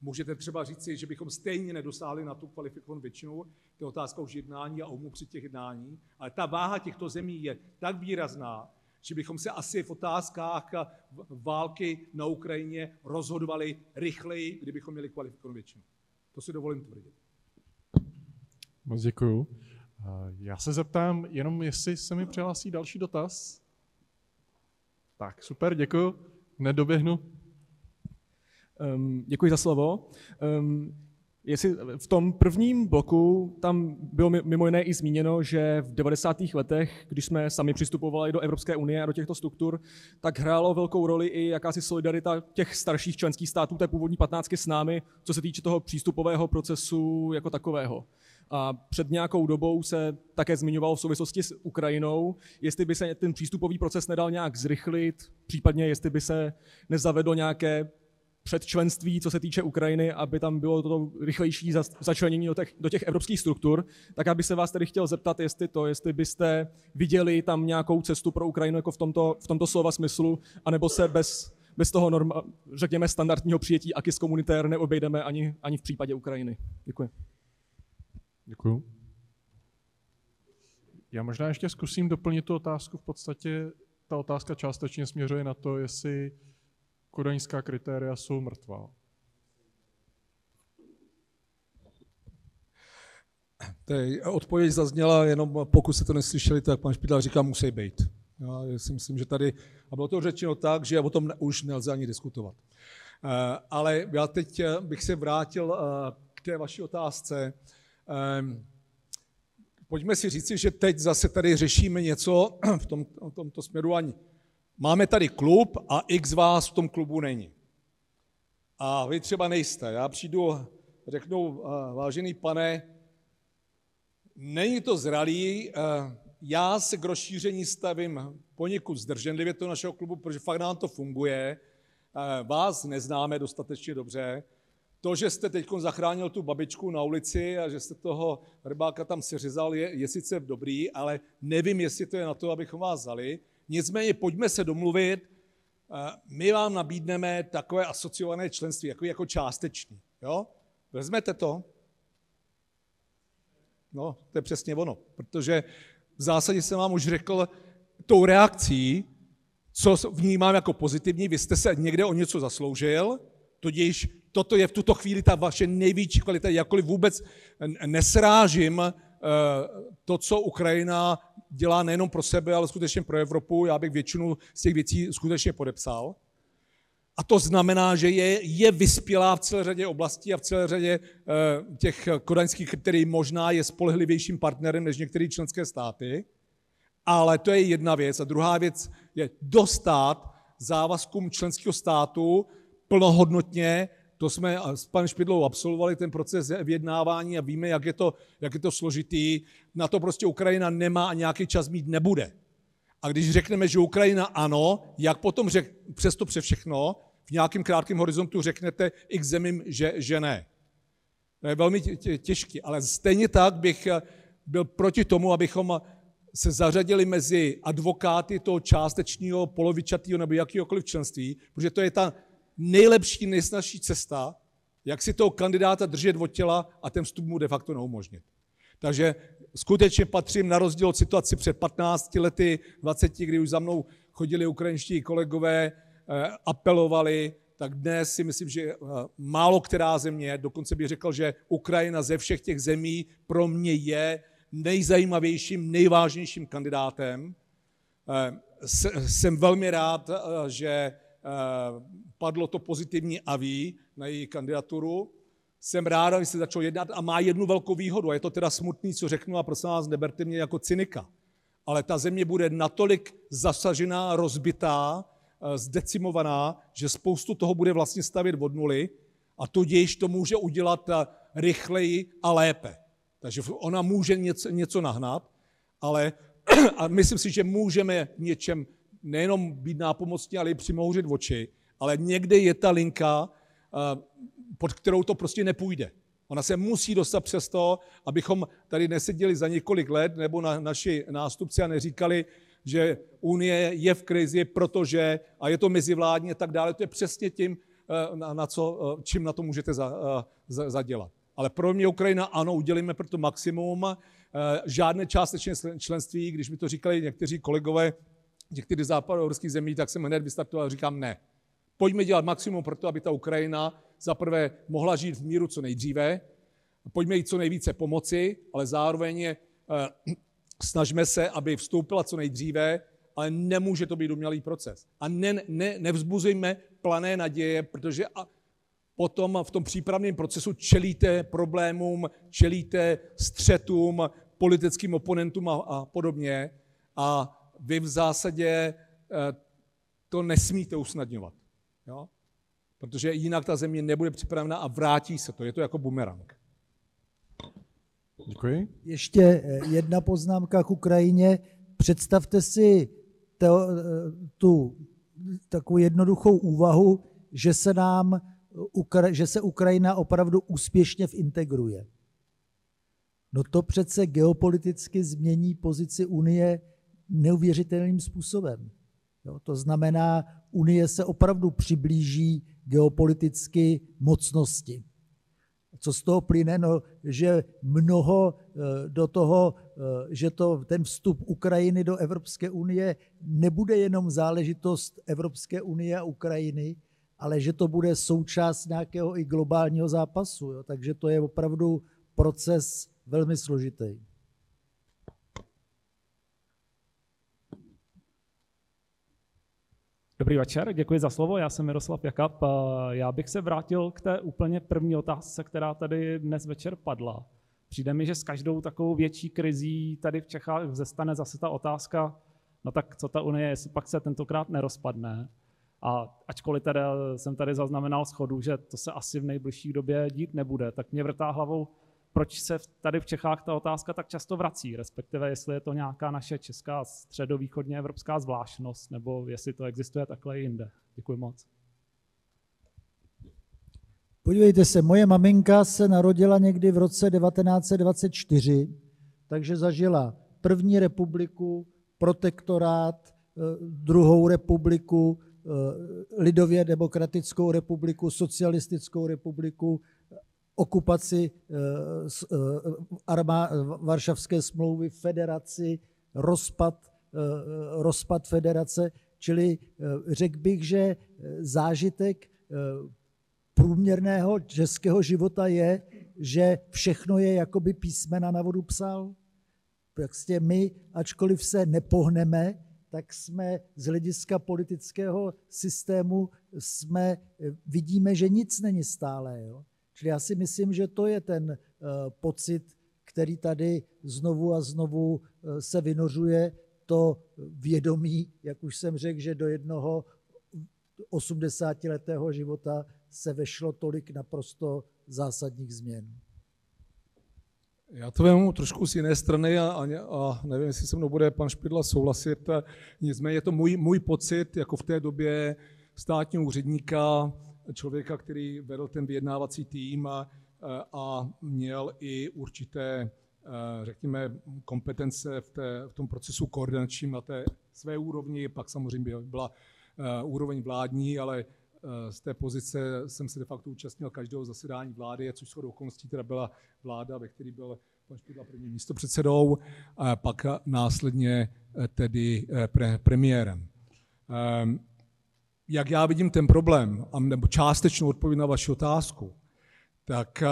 Můžete třeba říci, že bychom stejně nedosáhli na tu kvalifikovanou většinu, to je otázka už jednání a umu při těch jednání, ale ta váha těchto zemí je tak výrazná, že bychom se asi v otázkách války na Ukrajině rozhodovali rychleji, kdybychom měli kvalifikovanou většinu. To si dovolím tvrdit. Moc děkuju. Já se zeptám jenom, jestli se mi přihlásí další dotaz. Tak, super, děkuji. Nedoběhnu. Um, děkuji za slovo. Um, jestli v tom prvním bloku tam bylo mimo jiné i zmíněno, že v 90. letech, když jsme sami přistupovali do Evropské unie a do těchto struktur, tak hrálo velkou roli i jakási solidarita těch starších členských států té původní patnáctky s námi, co se týče toho přístupového procesu jako takového. A před nějakou dobou se také zmiňoval v souvislosti s Ukrajinou, jestli by se ten přístupový proces nedal nějak zrychlit, případně jestli by se nezavedlo nějaké předčlenství, co se týče Ukrajiny, aby tam bylo toto rychlejší začlenění do těch, do těch evropských struktur, tak aby se vás tedy chtěl zeptat, jestli to, jestli byste viděli tam nějakou cestu pro Ukrajinu jako v tomto, v tomto slova smyslu, anebo se bez, bez toho, norma, řekněme, standardního přijetí akis komunitér neobejdeme ani, ani v případě Ukrajiny. Děkuji. Děkuju. Já možná ještě zkusím doplnit tu otázku. V podstatě ta otázka částečně směřuje na to, jestli kodaňská kritéria jsou mrtvá. Tej odpověď zazněla, jenom pokud se to neslyšeli, tak pan Špidla říká, musí být. Já si myslím, že tady, a bylo to řečeno tak, že o tom už nelze ani diskutovat. Eh, ale já teď bych se vrátil eh, k té vaší otázce. Ehm, pojďme si říci, že teď zase tady řešíme něco (clears throat) v tom, v tomto směru. Ani máme tady klub a x vás v tom klubu není. A vy třeba nejste. Já přijdu, řeknu, vážený pane, není to zralý, já se k rozšíření stavím poněkud zdrženlivě to našeho klubu, protože fakt nám to funguje. Vás neznáme dostatečně dobře, to, že jste teď zachránil tu babičku na ulici a že jste toho rybáka tam seřezal, je, je sice dobrý, ale nevím, jestli to je na to, abychom vás vzali. Nicméně pojďme se domluvit, my vám nabídneme takové asociované členství, jako, jako částečný. Jo? Vezmete to? No, to je přesně ono, protože v zásadě jsem vám už řekl tou reakcí, co vnímám jako pozitivní, vy jste se někde o něco zasloužil, tudíž toto je v tuto chvíli ta vaše největší kvalita, jakkoliv vůbec nesrážím eh, to, co Ukrajina dělá nejenom pro sebe, ale skutečně pro Evropu. Já bych většinu z těch věcí skutečně podepsal. A to znamená, že je, je vyspělá v celé řadě oblastí a v celé řadě uh, těch kodaňských kritérií možná je spolehlivějším partnerem než některé členské státy. Ale to je jedna věc. A druhá věc je dostat závazkům členského státu plnohodnotně. To jsme s panem Špidlou absolvovali ten proces vyjednávání a víme, jak je, to, jak je to složitý. Na to prostě Ukrajina nemá a nějaký čas mít nebude. A když řekneme, že Ukrajina ano, jak potom řek, přesto pře všechno v nějakém krátkém horizontu řeknete x zemím, že, že ne. To je velmi těžké, ale stejně tak bych eh, byl proti tomu, abychom se zařadili mezi advokáty toho částečního, polovičatého nebo jakýhokoliv členství, protože to je ta nejlepší, nejsnažší cesta, jak si toho kandidáta držet od těla a ten vstup mu de facto neumožnit. Takže skutečně patřím na rozdíl od situaci před 15 lety, 20, kdy už za mnou chodili ukrajinští kolegové, eh, apelovali, tak dnes si myslím, že eh, málo která země, dokonce bych řekl, že Ukrajina ze všech těch zemí pro mě je nejzajímavějším, nejvážnějším kandidátem. Eh, jsem velmi rád, že padlo to pozitivní aví na její kandidaturu jsem rád, že se začalo jednat a má jednu velkou výhodu. A je to teda smutný, co řeknu, a prosím vás, neberte mě jako cynika. Ale ta země bude natolik zasažená, rozbitá, eh, zdecimovaná, že spoustu toho bude vlastně stavět od nuly a tudíž to může udělat eh, rychleji a lépe. Takže ona může něco, něco nahnat, ale (clears throat) a myslím si, že můžeme něčem nejenom být nápomocní, ale i přimouřit oči, ale někde je ta linka, eh, pod kterou to prostě nepůjde. Ona se musí dostat přes to, abychom tady neseděli za několik let nebo na naši nástupci a neříkali, že Unie je v krizi, protože, a je to mezivládně a tak dále, to je přesně tím, eh, na, na co, eh, čím na to můžete za, za, zadělat. Ale pro mě Ukrajina, ano, udělíme pro to maximum, žádné částečné členství, když mi to říkali někteří kolegové některých západoevropských zemí, tak jsem hned vystartoval a říkám ne. Pojďme dělat maximum pro to, aby ta Ukrajina zaprvé mohla žít v míru co nejdříve, pojďme jí co nejvíce pomoci, ale zároveň je, eh, snažme se, aby vstoupila co nejdříve, ale nemůže to být umělý proces. A ne, ne, nevzbuzujme plané naděje, protože a potom v tom přípravném procesu čelíte problémům, čelíte střetům, politickým oponentům a, a podobně. A vy v zásadě eh, to nesmíte usnadňovat. Jo? Protože jinak ta země nebude připravena a vrátí se to. Je to jako bumerang. Děkuji. Ještě eh, jedna poznámka k Ukrajině. Představte si to, eh, tu takovou jednoduchou úvahu, že se nám že se Ukrajina opravdu úspěšně vintegruje. No to přece geopoliticky změní pozici Unie neuvěřitelným způsobem. Jo, to znamená, Unie se opravdu přiblíží geopoliticky mocnosti. Co z toho plyne? No, že mnoho eh, do toho, eh, že to, ten vstup Ukrajiny do Evropské unie nebude jenom záležitost Evropské unie a Ukrajiny, ale že to bude součást nějakého i globálního zápasu. Jo? Takže to je opravdu proces velmi složitý. Dobrý večer, děkuji za slovo. Já jsem Miroslav Jakab. Já bych se vrátil k té úplně první otázce, která tady dnes večer padla. Přijde mi, že s každou takovou větší krizí tady v Čechách zestane zase ta otázka, no tak co ta Unie, jestli pak se tentokrát nerozpadne. A ačkoliv teda jsem tady zaznamenal schodu, že to se asi v nejbližší době dít nebude, tak mě vrtá hlavou, proč se tady v Čechách ta otázka tak často vrací, respektive jestli je to nějaká naše česká středovýchodně evropská zvláštnost, nebo jestli to existuje takhle jinde. Děkuji moc. Podívejte se, moje maminka se narodila někdy v roce 1924, takže zažila první republiku, protektorát, eh, druhou republiku, lidově demokratickou republiku, socialistickou republiku, okupaci armá, Varšavské smlouvy, federaci, rozpad, rozpad federace. Čili řekl bych, že zážitek průměrného českého života je, že všechno je, jakoby písmena na vodu psal. Prostě my, ačkoliv se nepohneme, tak jsme z hlediska politického systému jsme, vidíme, že nic není stále. Jo? Čili já si myslím, že to je ten uh, pocit, který tady znovu a znovu uh, se vynořuje, to vědomí, jak už jsem řekl, že do jednoho 80-letého života se vešlo tolik naprosto zásadních změn. Já to vemu trošku z jiné strany a, a, a nevím, jestli se mnou bude pan Špidla souhlasit. Nicméně je to můj, můj pocit, jako v té době státního úředníka, člověka, který vedl ten vyjednávací tým a, a měl i určité, řekněme, kompetence v, té, v tom procesu koordinačním na té své úrovni, pak samozřejmě byla úroveň vládní, ale Eh, z té pozice jsem se de facto účastnil každého zasedání vlády, což jsou okolností teda byla vláda, ve které byl pan Špidla prvním místopředsedou, a pak následně eh, tedy eh, pre, premiérem. Jak já vidím ten problém, nebo částečnou odpověď na vaši otázku, tak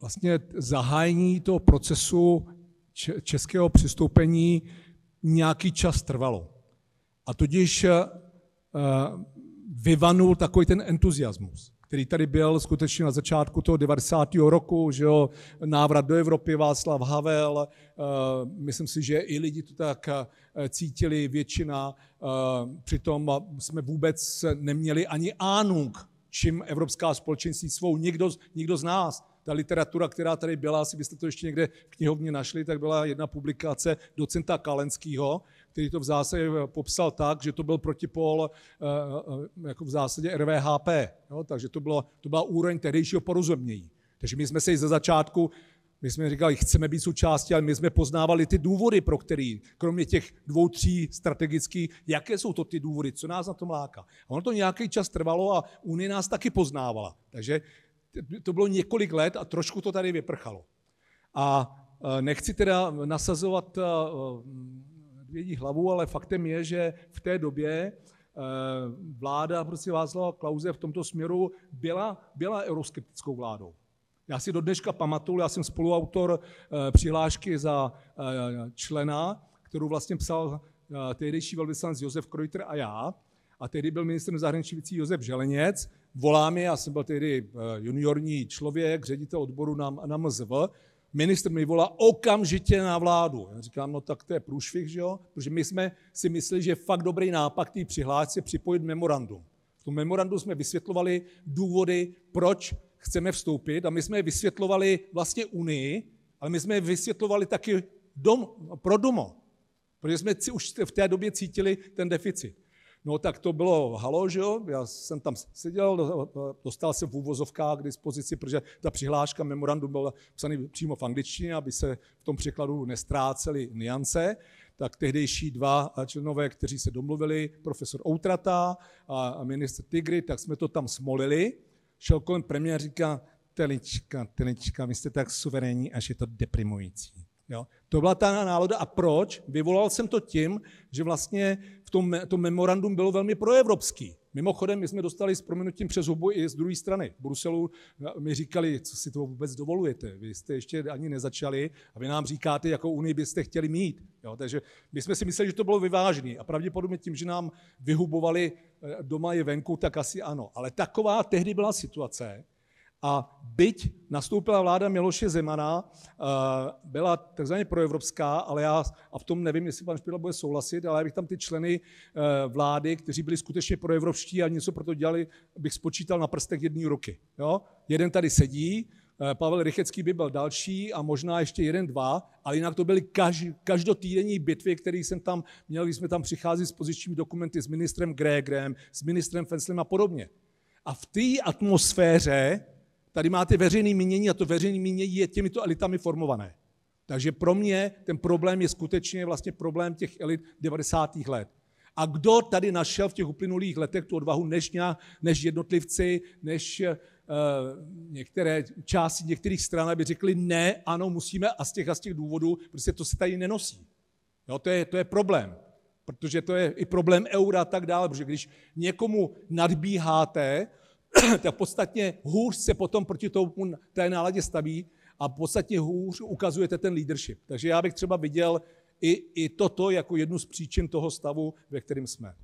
vlastně zahájení toho procesu českého přistoupení nějaký čas trvalo. A tudíž Eh, vyvanul takový ten entuziasmus, který tady byl skutečně na začátku toho 90. roku, že jo, návrat do Evropy, Václav Havel, eh, myslím si, že i lidi to tak eh, cítili, většina, přitom jsme vůbec neměli ani ánung, čím Evropská společenství svou, nikdo, nikdo z nás. Ta literatura, která tady byla, asi byste to ještě někde v knihovně našli, tak byla jedna publikace docenta Kalenského, který to v zásadě popsal tak, že to byl protipol eh, eh, jako v zásadě RVHP. Jo? Takže to, bylo, to byla úroveň tehdejšího porozumění. Takže my jsme se i ze začátku my jsme říkali, chceme být součástí, ale my jsme poznávali ty důvody, pro který, kromě těch dvou, tří strategických, jaké jsou to ty důvody, co nás na tom láká. A ono to nějaký čas trvalo a Unie nás taky poznávala. Takže to bylo několik let a trošku to tady vyprchalo. A eh, nechci teda nasazovat vědí hlavu, ale faktem je, že v té době eh, vláda prostě Václava Klauze v tomto směru byla, byla euroskeptickou vládou. Já si do dneška pamatuju, já jsem spoluautor eh, přihlášky za eh, člena, kterou vlastně psal tehdejší velvyslanec Josef Kreuter a já. A tehdy byl ministrem zahraničí věcí Josef Želeněc. Volá mi, já jsem byl tehdy juniorní člověk, ředitel odboru na, na MZV, Ministr mi volá okamžitě na vládu. Já říkám, no tak to je průšvih, že jo? Protože my jsme si mysleli, že je fakt dobrý nápad té přihlášce připojit memorandum. V tom memorandu jsme vysvětlovali důvody, proč chceme vstoupit a my jsme vysvětlovali vlastně Unii, ale my jsme vysvětlovali taky dom, pro domo, protože jsme už v té době cítili ten deficit. No tak to bylo halo, že jo? Já jsem tam seděl, dostal jsem v úvozovkách k dispozici, protože ta přihláška memorandum byla psaný přímo v angličtině, aby se v tom překladu nestrácely niance tak tehdejší dva členové, kteří se domluvili, profesor Outrata a minister Tigry, tak jsme to tam smolili. Šel kolem premiér říká, Telička, Telička, vy jste tak suverénní, až je to deprimující. Jo? To byla ta nálada. A proč? Vyvolal jsem to tím, že vlastně v tom, tom memorandum bylo velmi proevropský. Mimochodem, my jsme dostali s proměnutím přes hubu i z druhé strany. V Bruselu mi říkali, co si to vůbec dovolujete. Vy jste ještě ani nezačali a vy nám říkáte, jakou unii byste chtěli mít. Jo, takže my jsme si mysleli, že to bylo vyvážené. A pravděpodobně tím, že nám vyhubovali eh, doma i venku, tak asi ano. Ale taková tehdy byla situace, a byť nastoupila vláda Miloše Zemana, eh, byla takzvaně proevropská, ale já, a v tom nevím, jestli pan Špidla bude souhlasit, ale já bych tam ty členy eh, vlády, kteří byli skutečně proevropští a něco pro to dělali, bych spočítal na prstech jedné ruky. Jo? Jeden tady sedí, eh, Pavel Rychecký by byl další a možná ještě jeden, dva, ale jinak to byly kaž, každotýdenní bitvy, které jsem tam měl, když jsme tam přicházeli s pozičními dokumenty s ministrem Grégrem, s ministrem Fenslem a podobně. A v té atmosféře Tady máte veřejné mínění a to veřejné mínění je těmito elitami formované. Takže pro mě ten problém je skutečně vlastně problém těch elit 90. let. A kdo tady našel v těch uplynulých letech tu odvahu, než, než jednotlivci, než uh, některé části některých stran, aby řekli ne, ano, musíme a z těch a z těch důvodů, protože to se tady nenosí. Jo, to, je, to je problém, protože to je i problém eura a tak dále, protože když někomu nadbíháte, (coughs) tak podstatně hůř se potom proti tomu, té náladě staví a podstatně hůř ukazujete ten leadership. Takže já bych třeba viděl i, i toto jako jednu z příčin toho stavu, ve kterém jsme.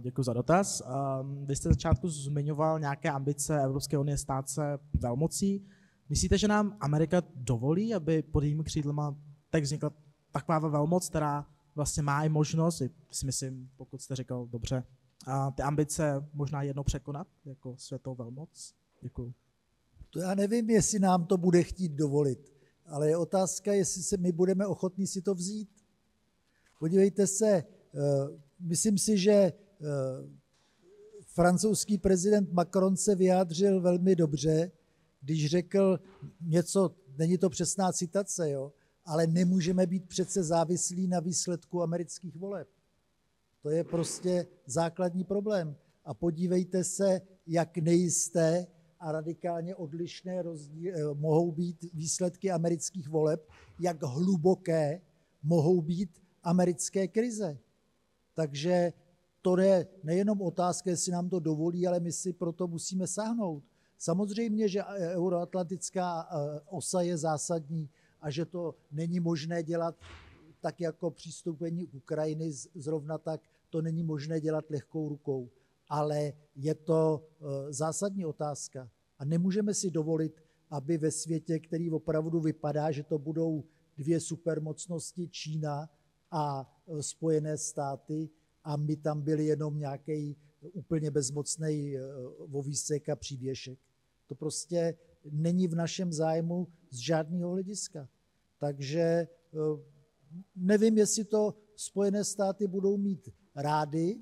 Děkuji za dotaz. Vy jste začátku zmiňoval nějaké ambice Evropské unie stát se velmocí. Myslíte, že nám Amerika dovolí, aby pod jejími křídlema tak vznikla taková velmoc, která vlastně má i možnost, si myslím, pokud jste říkal dobře, a ty ambice možná jednou překonat jako světovou velmoc? Děkuji. To já nevím, jestli nám to bude chtít dovolit, ale je otázka, jestli se my budeme ochotní si to vzít. Podívejte se, eh, myslím si, že eh, francouzský prezident Macron se vyjádřil velmi dobře, když řekl něco, není to přesná citace, jo, ale nemůžeme být přece závislí na výsledku amerických voleb. To je prostě základní problém. A podívejte se, jak nejisté a radikálně odlišné rozdíl, eh, mohou být výsledky amerických voleb, jak hluboké mohou být americké krize. Takže to je nejenom otázka, jestli nám to dovolí, ale my si proto musíme sáhnout. Samozřejmě, že euroatlantická eh, osa je zásadní a že to není možné dělat tak jako přistoupení Ukrajiny zrovna tak, to není možné dělat lehkou rukou. Ale je to eh, zásadní otázka. A nemůžeme si dovolit, aby ve světě, který opravdu vypadá, že to budou dvě supermocnosti, Čína a eh, Spojené státy, a my tam byli jenom nějaký úplně bezmocný vovísek a přívěšek. To prostě není v našem zájmu z žádného hlediska. Takže eh, nevím, jestli to Spojené státy budou mít rády,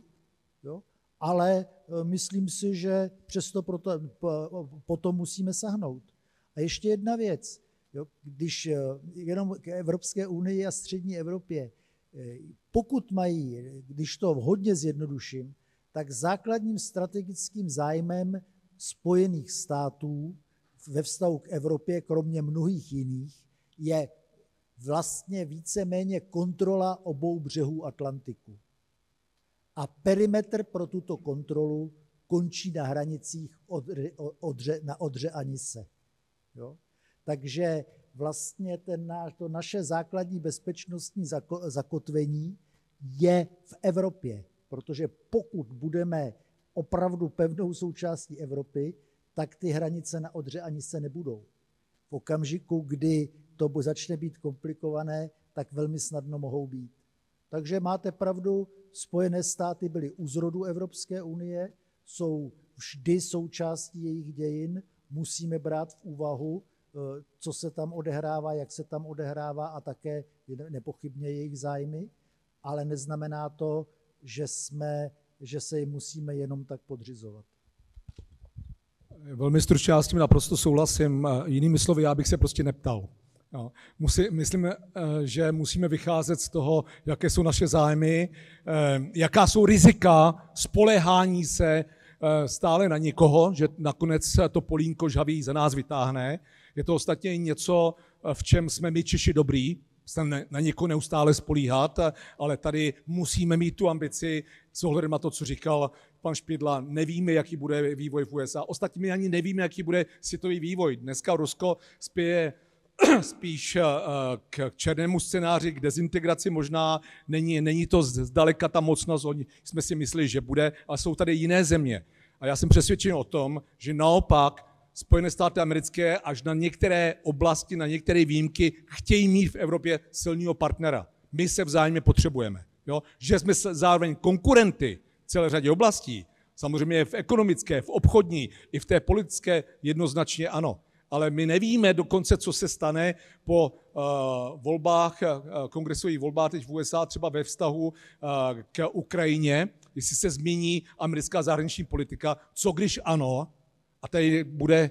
jo? ale eh, myslím si, že přesto proto, potom musíme sahnout. A ještě jedna věc. Jo? Když eh, jenom k Evropské unii a střední Evropě, pokud mají, když to hodně zjednoduším, tak základním strategickým zájmem Spojených států ve vztahu k Evropě, kromě mnohých jiných, je vlastně víceméně kontrola obou břehů Atlantiku. A perimetr pro tuto kontrolu končí na hranicích odře, odře, na Odře a Nise. Jo? Takže vlastně ten to naše základní bezpečnostní zakotvení je v Evropě, protože pokud budeme opravdu pevnou součástí Evropy, tak ty hranice na Odře ani se nebudou. V okamžiku, kdy to začne být komplikované, tak velmi snadno mohou být. Takže máte pravdu, Spojené státy byly u zrodu Evropské unie, jsou vždy součástí jejich dějin, musíme brát v úvahu, eh, co se tam odehrává, jak se tam odehrává a také nepochybně jejich zájmy, ale neznamená to, že jsme že se jim musíme jenom tak podřizovat. Velmi stručně já s tím naprosto souhlasím. Jinými slovy, já bych se prostě neptal. Jo. Musí, myslím, eh, že musíme vycházet z toho, jaké jsou naše zájmy, eh, jaká jsou rizika spolehání se eh, stále na někoho, že nakonec to polínko žhavý za nás vytáhne. Je to ostatně něco, v čem jsme my Češi dobrý, se na někoho neustále spolíhat, ale tady musíme mít tu ambici s ohledem na to, co říkal pan Špidla. Nevíme, jaký bude vývoj v USA. Ostatně my ani nevíme, jaký bude světový vývoj. Dneska Rusko spěje (clears throat) spíš eh, k černému scénáři, k dezintegraci možná. Není, není to zdaleka ta mocnost, oni jsme si mysleli, že bude, ale jsou tady jiné země. A já jsem přesvědčen o tom, že naopak Spojené státy americké až na některé oblasti, na některé výjimky chtějí mít v Evropě silného partnera. My se vzájemně potřebujeme. Jo? Že jsme zároveň konkurenty v celé řadě oblastí, samozřejmě v ekonomické, v obchodní, i v té politické jednoznačně ano. Ale my nevíme dokonce, co se stane po uh, volbách, uh, kongresových volbách teď v USA, třeba ve vztahu uh, k Ukrajině, jestli se změní americká zahraniční politika, co když ano, a tady bude eh,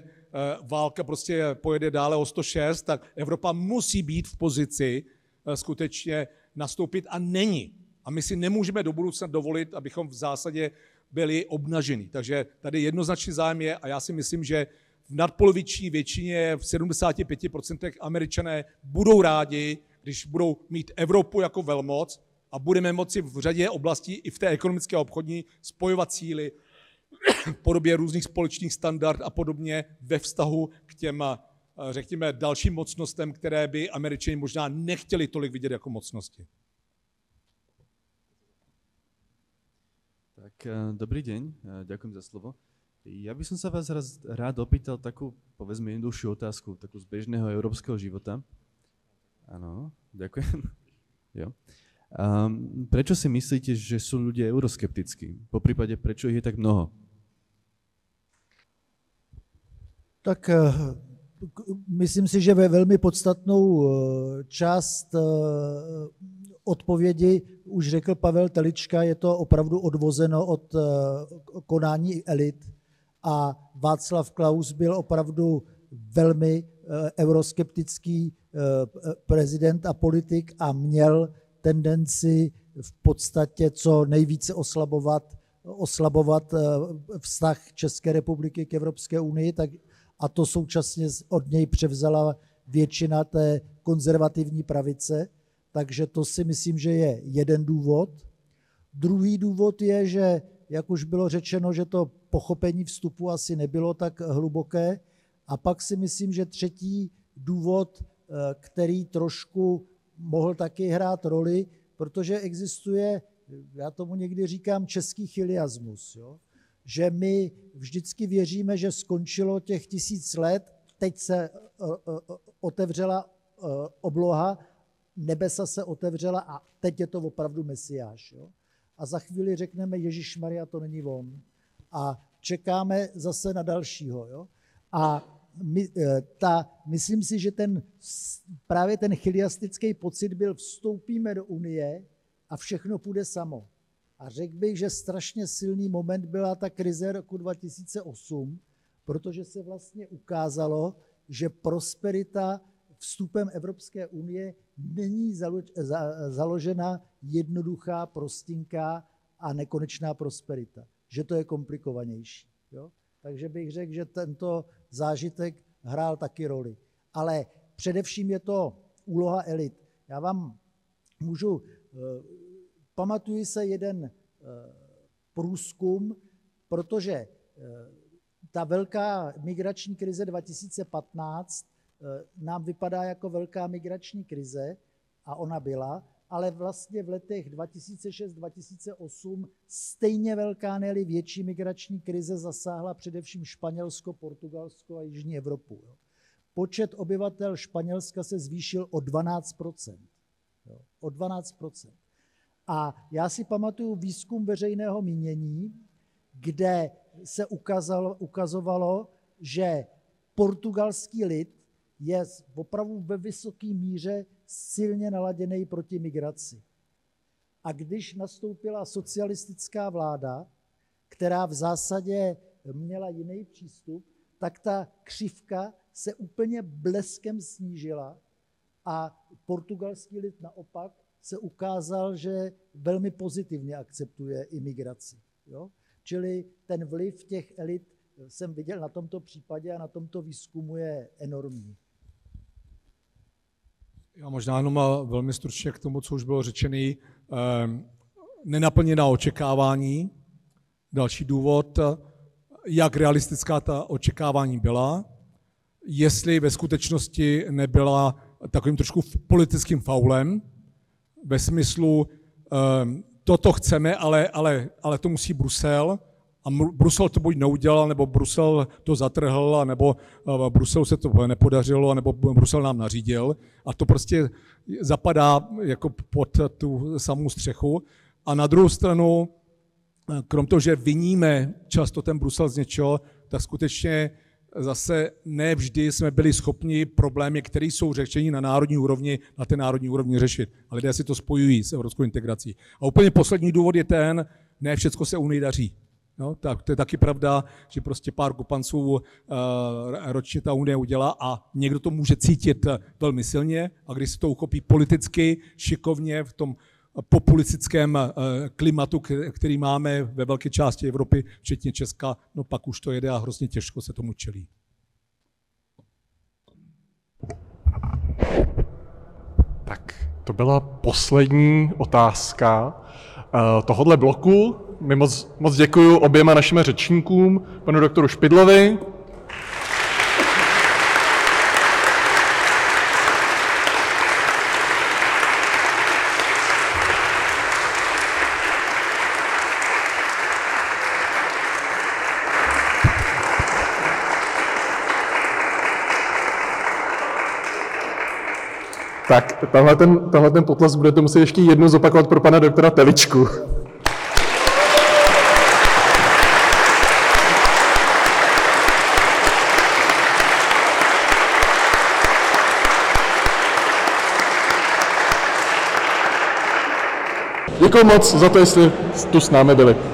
válka prostě pojede dále o 106, tak Evropa musí být v pozici eh, skutečně nastoupit a není. A my si nemůžeme do budoucna dovolit, abychom v zásadě byli obnaženi. Takže tady jednoznačný zájem je a já si myslím, že v nadpoloviční většině, v 75% američané budou rádi, když budou mít Evropu jako velmoc a budeme moci v řadě oblastí i v té ekonomické a obchodní spojovat síly v podobě různých společných standard a podobně ve vztahu k těm, řekněme, dalším mocnostem, které by američani možná nechtěli tolik vidět jako mocnosti. Tak dobrý deň, ďakujem za slovo. Ja by som sa vás raz rád opýtal takú, povedzme, jednoduchšiu otázku, takú z bežného európskeho života. Áno, ďakujem. (laughs) jo. Um, prečo si myslíte, že sú ľudia euroskeptickí? Po prípade, prečo je tak mnoho? Tak eh, myslím si, že ve velmi podstatnou eh, část eh, odpovědi už řekl Pavel Telička, je to opravdu odvozeno od konání elit. A Václav Klaus byl opravdu velmi euroskeptický prezident a politik a měl tendenci v podstatě co nejvíce oslabovat, oslabovat vztah České republiky k Evropské unii, tak a to současně od něj převzala většina té konzervativní pravice, takže to si myslím, že je jeden důvod. Druhý důvod je, že jak už bylo řečeno, že to pochopení vstupu asi nebylo tak hluboké. A pak si myslím, že třetí důvod, eh, který trošku mohl taky hrát roli, protože existuje, já tomu někdy říkám, český chiliasmus. Jo? Že my vždycky věříme, že skončilo těch tisíc let, teď se eh, eh, otevřela obloha, nebesa se otevřela a teď je to opravdu mesiáš. Jo? a za chvíli řekneme, Ježíš Maria, to není on. A čekáme zase na dalšího. Jo? A my, ta, myslím si, že ten, právě ten chiliastický pocit byl, vstoupíme do Unie a všechno půjde samo. A řekl bych, že strašně silný moment byla ta krize roku 2008, protože se vlastně ukázalo, že prosperita vstupem Evropské unie není založena jednoduchá, prostinká a nekonečná prosperita. Že to je komplikovanější. Jo? Takže bych řekl, že tento zážitek hrál taky roli. Ale především je to úloha elit. Já vám můžu, eh, pamatuji se jeden eh, průzkum, protože eh, ta velká migrační krize 2015 Eh, nám vypadá jako velká migrační krize, a ona byla, ale vlastně v letech 2006-2008 stejně velká, ne větší migrační krize zasáhla především Španělsko, Portugalsko a Jižní Evropu. Počet obyvatel Španělska se zvýšil o 12 jo, O 12 A já si pamatuju výzkum veřejného mínění, kde se ukázalo, ukazovalo, že portugalský lid je opravdu ve vysoké míře silně naladěný proti migraci. A když nastoupila socialistická vláda, která v zásadě měla jiný přístup, tak ta křivka se úplně bleskem snížila a portugalský lid naopak se ukázal, že velmi pozitivně akceptuje imigraci. Jo? Čili ten vliv těch elit jsem viděl na tomto případě a na tomto výzkumu je enormní. Já možná jenom velmi stručně k tomu, co už bylo řečený. Ehm, nenaplněná očekávání. Další důvod, jak realistická ta očekávání byla, jestli ve skutečnosti nebyla takovým trošku politickým faulem, ve smyslu, ehm, toto chceme, ale, ale, ale to musí Brusel, a Brusel to buď neudělal, nebo Brusel to zatrhl, nebo Bruselu se to nepodařilo, nebo Brusel nám nařídil. A to prostě zapadá jako pod tu samou střechu. A na druhou stranu, krom toho, že viníme často ten Brusel z něčeho, tak skutečně zase ne vždy jsme byli schopni problémy, které jsou řešení na národní úrovni, na té národní úrovni řešit. A lidé si to spojují s evropskou integrací. A úplně poslední důvod je ten, ne všechno se Unii daří. No, tak to je taky pravda, že prostě pár kupanců uh, ročně ta Unie udělá a někdo to může cítit velmi silně a když se to uchopí politicky, šikovně v tom populistickém uh, klimatu, který máme ve velké části Evropy, včetně Česka, no pak už to jede a hrozně těžko se tomu čelí. Tak to byla poslední otázka uh, tohohle bloku. My moc, moc děkuji oběma našim řečníkům, panu doktoru Špidlovi. Tak, tenhle ten, tenhle ten potlesk budete muset ještě jednou zopakovat pro pana doktora Teličku. Děkuji moc za to, jestli tu s námi byli.